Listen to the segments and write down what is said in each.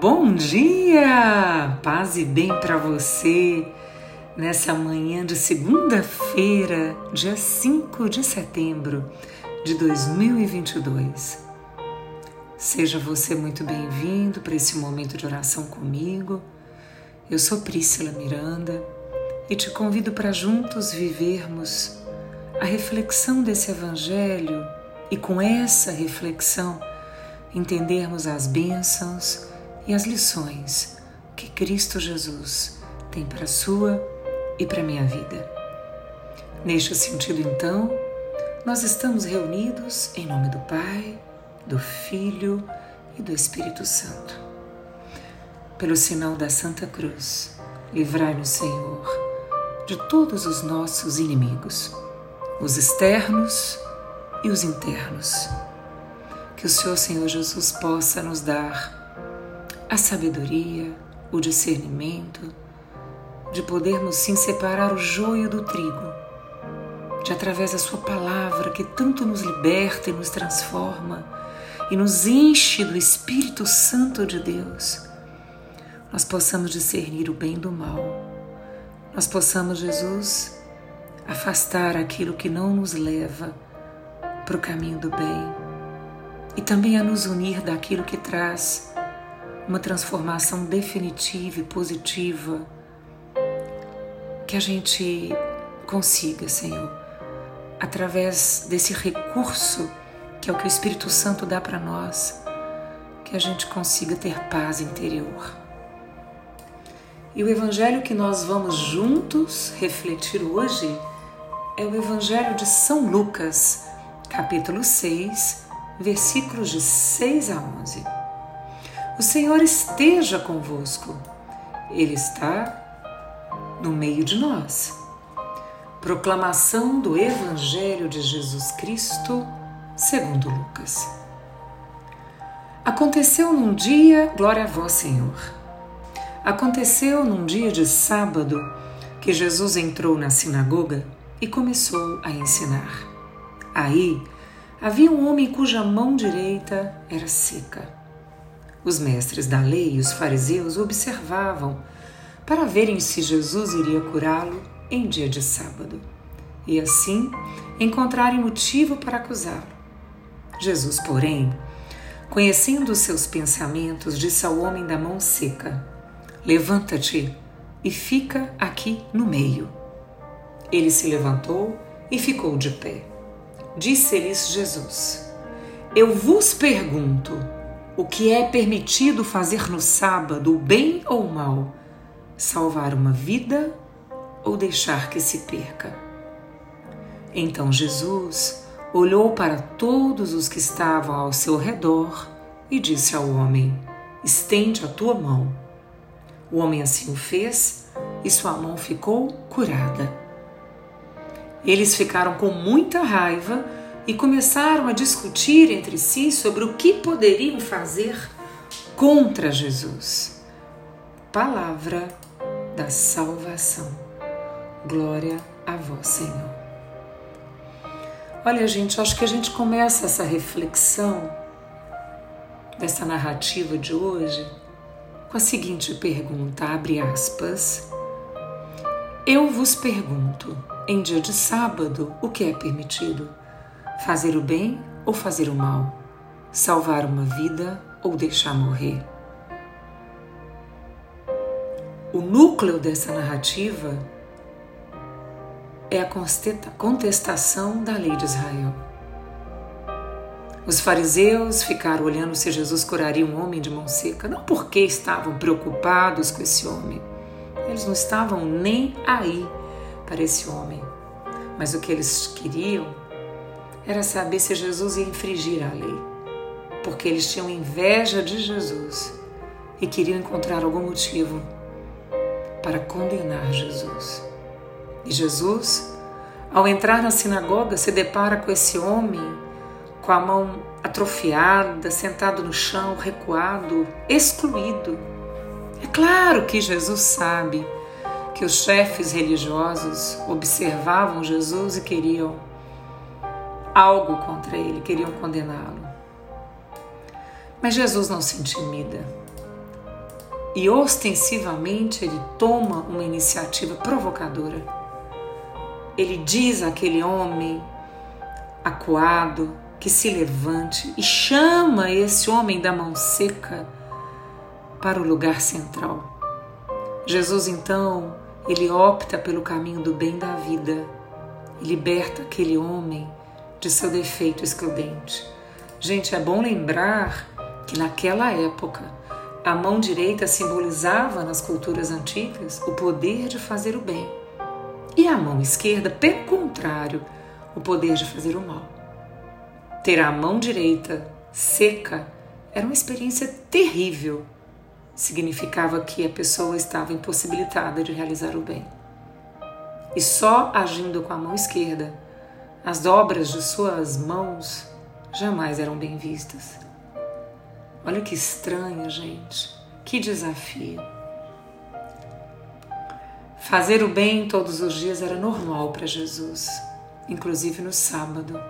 Bom dia! Paz e bem para você nessa manhã de segunda-feira, dia 5 de setembro de 2022. Seja você muito bem-vindo para esse momento de oração comigo. Eu sou Prícila Miranda e te convido para juntos vivermos a reflexão desse Evangelho e com essa reflexão entendermos as bênçãos e as lições que Cristo Jesus tem para a sua e para a minha vida. Neste sentido, então, nós estamos reunidos em nome do Pai, do Filho e do Espírito Santo. Pelo sinal da Santa Cruz, livrai-nos, Senhor, de todos os nossos inimigos, os externos e os internos. Que o Senhor, Senhor Jesus, possa nos dar a sabedoria, o discernimento, de podermos sim separar o joio do trigo, de através da Sua palavra que tanto nos liberta e nos transforma e nos enche do Espírito Santo de Deus, nós possamos discernir o bem do mal, nós possamos, Jesus, afastar aquilo que não nos leva para o caminho do bem e também a nos unir daquilo que traz uma transformação definitiva e positiva, que a gente consiga, Senhor, através desse recurso que é o que o Espírito Santo dá para nós, que a gente consiga ter paz interior. E o evangelho que nós vamos juntos refletir hoje é o evangelho de São Lucas, capítulo 6, versículos de 6 a 11. O Senhor esteja convosco. Ele está no meio de nós. Proclamação do Evangelho de Jesus Cristo, segundo Lucas. Aconteceu num dia, glória a vós, Senhor. Aconteceu num dia de sábado que Jesus entrou na sinagoga e começou a ensinar. Aí havia um homem cuja mão direita era seca. Os mestres da lei e os fariseus observavam para verem se Jesus iria curá-lo em dia de sábado e assim encontrarem motivo para acusá-lo. Jesus, porém, conhecendo os seus pensamentos, disse ao homem da mão seca: Levanta-te e fica aqui no meio. Ele se levantou e ficou de pé. Disse-lhes Jesus: Eu vos pergunto, o que é permitido fazer no sábado, bem ou mal? Salvar uma vida ou deixar que se perca? Então Jesus olhou para todos os que estavam ao seu redor e disse ao homem: Estende a tua mão. O homem assim o fez e sua mão ficou curada. Eles ficaram com muita raiva e começaram a discutir entre si sobre o que poderiam fazer contra Jesus. Palavra da salvação. Glória a vós, Senhor. Olha, gente, acho que a gente começa essa reflexão dessa narrativa de hoje com a seguinte pergunta, abre aspas. Eu vos pergunto, em dia de sábado, o que é permitido? Fazer o bem ou fazer o mal? Salvar uma vida ou deixar morrer? O núcleo dessa narrativa é a contestação da lei de Israel. Os fariseus ficaram olhando se Jesus curaria um homem de mão seca, não porque estavam preocupados com esse homem, eles não estavam nem aí para esse homem, mas o que eles queriam era saber se Jesus ia infringir a lei, porque eles tinham inveja de Jesus e queriam encontrar algum motivo para condenar Jesus. E Jesus, ao entrar na sinagoga, se depara com esse homem com a mão atrofiada, sentado no chão, recuado, excluído. É claro que Jesus sabe que os chefes religiosos observavam Jesus e queriam algo contra ele, queriam condená-lo. Mas Jesus não se intimida. e ostensivamente ele toma uma iniciativa provocadora. Ele diz àquele homem acuado que se levante e chama esse homem da mão seca para o lugar central. Jesus então, ele opta pelo caminho do bem da vida e liberta aquele homem de seu defeito excludente. Gente, é bom lembrar que naquela época a mão direita simbolizava nas culturas antigas o poder de fazer o bem e a mão esquerda, pelo contrário, o poder de fazer o mal. Ter a mão direita seca era uma experiência terrível. Significava que a pessoa estava impossibilitada de realizar o bem. E só agindo com a mão esquerda, as obras de suas mãos jamais eram bem vistas. Olha que estranho, gente. Que desafio. Fazer o bem todos os dias era normal para Jesus, inclusive no sábado.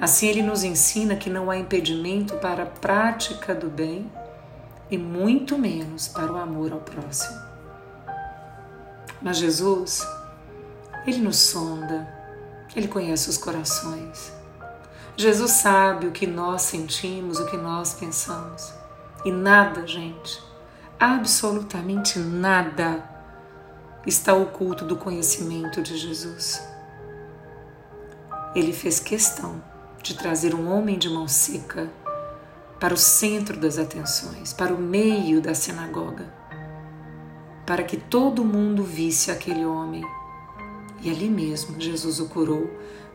Assim, ele nos ensina que não há impedimento para a prática do bem e muito menos para o amor ao próximo. Mas Jesus, ele nos sonda, ele conhece os corações. Jesus sabe o que nós sentimos, o que nós pensamos. E nada, gente, absolutamente nada está oculto do conhecimento de Jesus. Ele fez questão de trazer um homem de mão seca para o centro das atenções, para o meio da sinagoga, para que todo mundo visse aquele homem. E ali mesmo Jesus o curou,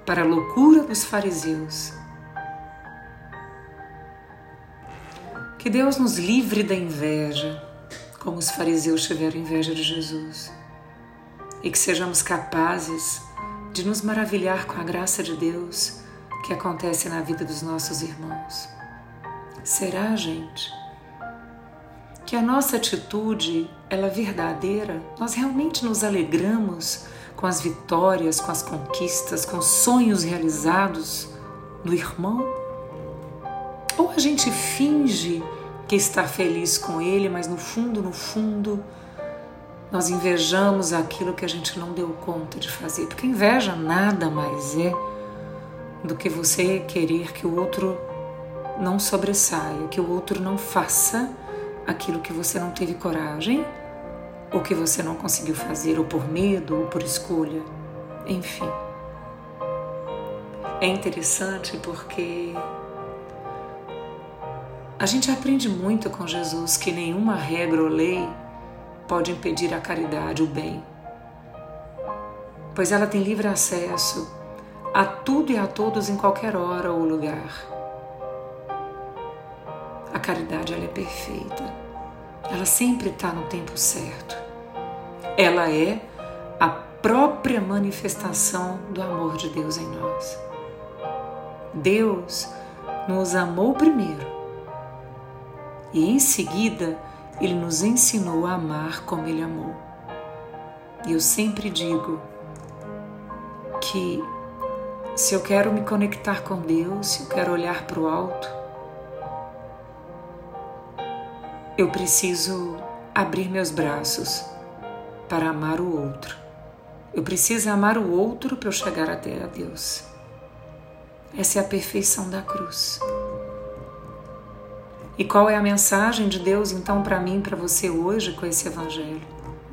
para a loucura dos fariseus. Que Deus nos livre da inveja, como os fariseus tiveram inveja de Jesus, e que sejamos capazes de nos maravilhar com a graça de Deus que acontece na vida dos nossos irmãos. Será, gente, que a nossa atitude ela é verdadeira? Nós realmente nos alegramos com as vitórias, com as conquistas, com os sonhos realizados do irmão? Ou a gente finge que está feliz com ele, mas no fundo, no fundo, nós invejamos aquilo que a gente não deu conta de fazer? Porque inveja nada mais é do que você querer que o outro não sobressaia, que o outro não faça aquilo que você não teve coragem ou que você não conseguiu fazer, ou por medo, ou por escolha, enfim. É interessante porque a gente aprende muito com Jesus que nenhuma regra ou lei pode impedir a caridade, o bem, pois ela tem livre acesso a tudo e a todos em qualquer hora ou lugar. A caridade ela é perfeita. Ela sempre está no tempo certo. Ela é a própria manifestação do amor de Deus em nós. Deus nos amou primeiro e em seguida ele nos ensinou a amar como ele amou. E eu sempre digo que se eu quero me conectar com Deus, se eu quero olhar para o alto, eu preciso abrir meus braços para amar o outro. Eu preciso amar o outro para eu chegar até a Deus. Essa é a perfeição da cruz. E qual é a mensagem de Deus então para mim, para você hoje com esse evangelho?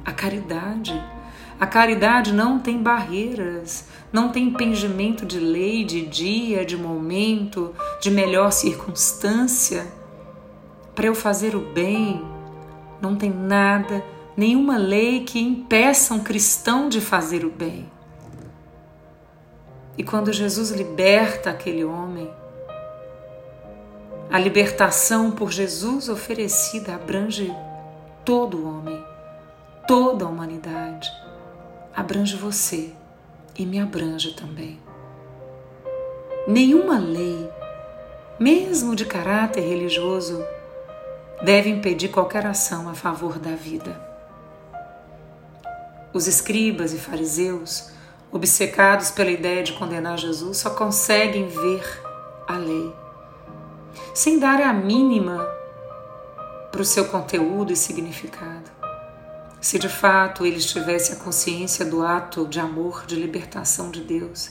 A caridade a caridade não tem barreiras, não tem impingimento de lei, de dia, de momento, de melhor circunstância. Para eu fazer o bem, não tem nada, nenhuma lei que impeça um cristão de fazer o bem. E quando Jesus liberta aquele homem, a libertação por Jesus oferecida abrange todo o homem, toda a humanidade abrange você e me abrange também. Nenhuma lei, mesmo de caráter religioso, deve impedir qualquer ação a favor da vida. Os escribas e fariseus, obcecados pela ideia de condenar Jesus, só conseguem ver a lei, sem dar a mínima para o seu conteúdo e significado. Se de fato eles tivessem a consciência do ato de amor, de libertação de Deus,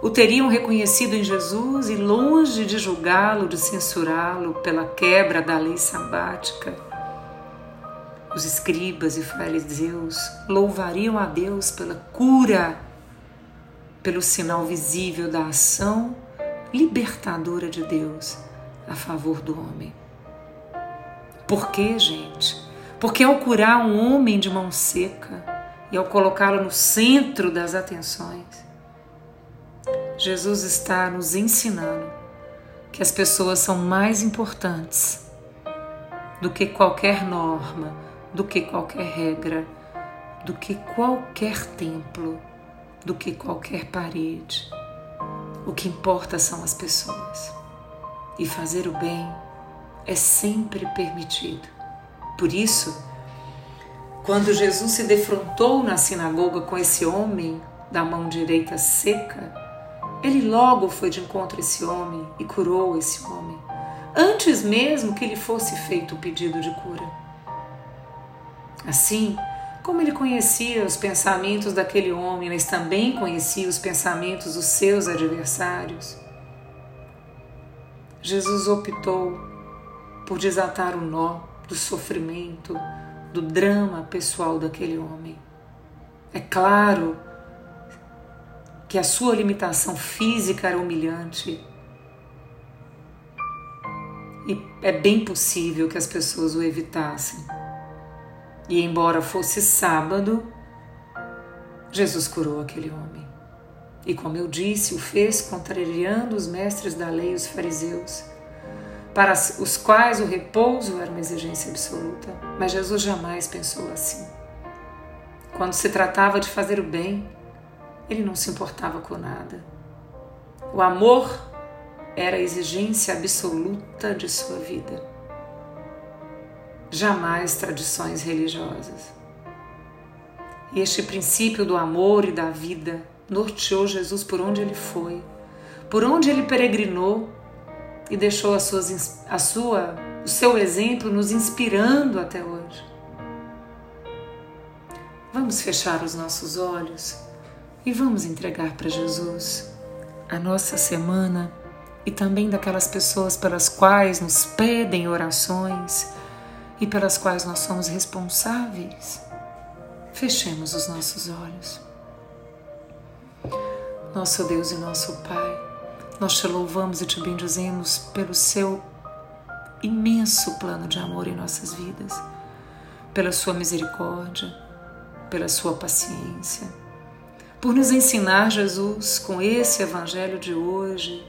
o teriam reconhecido em Jesus e, longe de julgá-lo, de censurá-lo pela quebra da lei sabática, os escribas e fariseus louvariam a Deus pela cura, pelo sinal visível da ação libertadora de Deus a favor do homem. Por quê, gente? Porque ao curar um homem de mão seca e ao colocá-lo no centro das atenções, Jesus está nos ensinando que as pessoas são mais importantes do que qualquer norma, do que qualquer regra, do que qualquer templo, do que qualquer parede. O que importa são as pessoas. E fazer o bem é sempre permitido. Por isso, quando Jesus se defrontou na sinagoga com esse homem da mão direita seca, ele logo foi de encontro a esse homem e curou esse homem, antes mesmo que lhe fosse feito o pedido de cura. Assim, como ele conhecia os pensamentos daquele homem, mas também conhecia os pensamentos dos seus adversários, Jesus optou por desatar o nó do sofrimento, do drama pessoal daquele homem. É claro que a sua limitação física era humilhante. E é bem possível que as pessoas o evitassem. E embora fosse sábado, Jesus curou aquele homem. E como eu disse, o fez contrariando os mestres da lei, os fariseus, para os quais o repouso era uma exigência absoluta. Mas Jesus jamais pensou assim. Quando se tratava de fazer o bem, ele não se importava com nada. O amor era a exigência absoluta de sua vida jamais tradições religiosas. E este princípio do amor e da vida norteou Jesus por onde ele foi, por onde ele peregrinou e deixou suas, a sua, o seu exemplo nos inspirando até hoje. Vamos fechar os nossos olhos e vamos entregar para Jesus a nossa semana e também daquelas pessoas pelas quais nos pedem orações e pelas quais nós somos responsáveis, fechemos os nossos olhos. Nosso Deus e nosso Pai, nós te louvamos e te bendizemos pelo seu imenso plano de amor em nossas vidas, pela sua misericórdia, pela sua paciência, por nos ensinar, Jesus, com esse evangelho de hoje,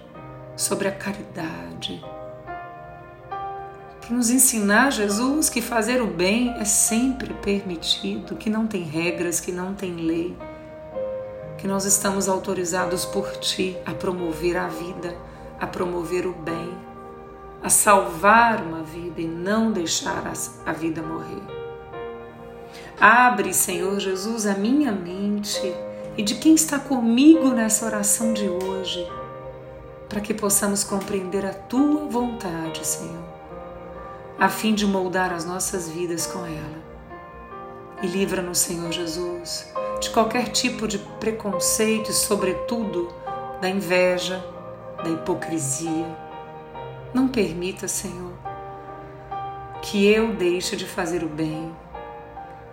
sobre a caridade nos ensinar, Jesus, que fazer o bem é sempre permitido, que não tem regras, que não tem lei, que nós estamos autorizados por Ti a promover a vida, a promover o bem, a salvar uma vida e não deixar a vida morrer. Abre, Senhor Jesus, a minha mente e de quem está comigo nessa oração de hoje, para que possamos compreender a Tua vontade, Senhor a fim de moldar as nossas vidas com ela. E livra-nos, Senhor Jesus, de qualquer tipo de preconceito e, sobretudo, da inveja, da hipocrisia. Não permita, Senhor, que eu deixe de fazer o bem,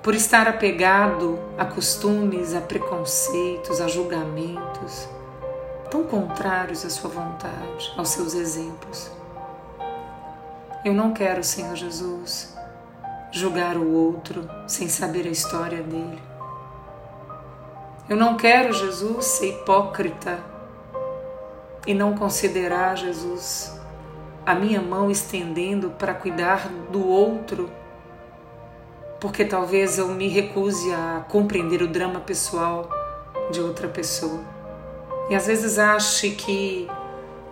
por estar apegado a costumes, a preconceitos, a julgamentos, tão contrários à Sua vontade, aos seus exemplos. Eu não quero, Senhor Jesus, julgar o outro sem saber a história dele. Eu não quero, Jesus, ser hipócrita e não considerar, Jesus, a minha mão estendendo para cuidar do outro, porque talvez eu me recuse a compreender o drama pessoal de outra pessoa. E às vezes ache que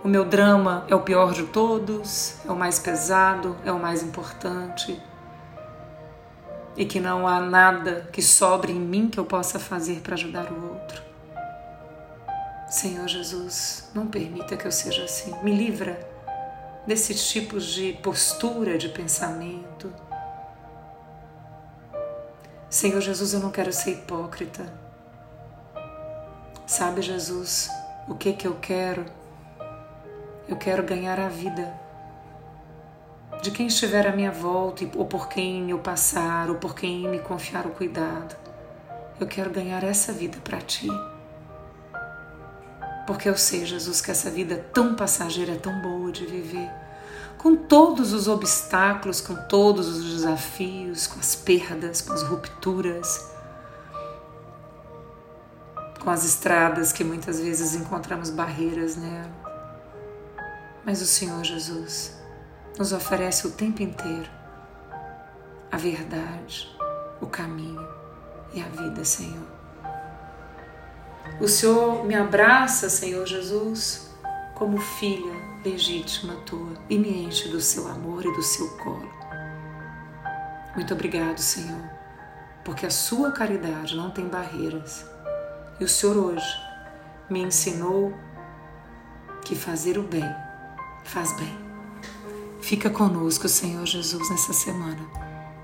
o meu drama é o pior de todos, é o mais pesado, é o mais importante. E que não há nada que sobre em mim que eu possa fazer para ajudar o outro. Senhor Jesus, não permita que eu seja assim. Me livra desses tipos de postura, de pensamento. Senhor Jesus, eu não quero ser hipócrita. Sabe, Jesus, o que que eu quero? Eu quero ganhar a vida de quem estiver à minha volta ou por quem eu passar ou por quem me confiar o cuidado. Eu quero ganhar essa vida para ti. Porque eu sei, Jesus, que essa vida tão passageira é tão boa de viver. Com todos os obstáculos, com todos os desafios, com as perdas, com as rupturas, com as estradas que muitas vezes encontramos barreiras nela. Mas o Senhor Jesus nos oferece o tempo inteiro a verdade, o caminho e a vida, Senhor. O Senhor me abraça, Senhor Jesus, como filha legítima tua e me enche do seu amor e do seu colo. Muito obrigado, Senhor, porque a sua caridade não tem barreiras. E o Senhor hoje me ensinou que fazer o bem faz bem. Fica conosco, Senhor Jesus, nessa semana.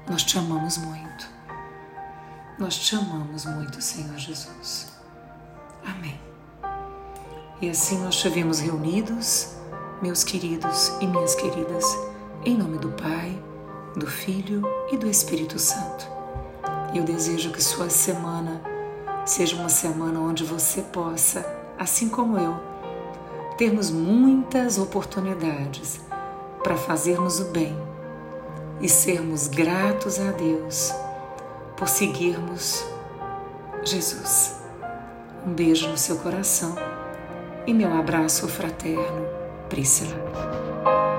Nós te amamos muito. Nós te amamos muito, Senhor Jesus. Amém. E assim nós estivemos reunidos, meus queridos e minhas queridas, em nome do Pai, do Filho e do Espírito Santo. Eu desejo que sua semana seja uma semana onde você possa, assim como eu, termos muitas oportunidades para fazermos o bem e sermos gratos a Deus por seguirmos Jesus. Um beijo no seu coração e meu abraço fraterno, Priscila.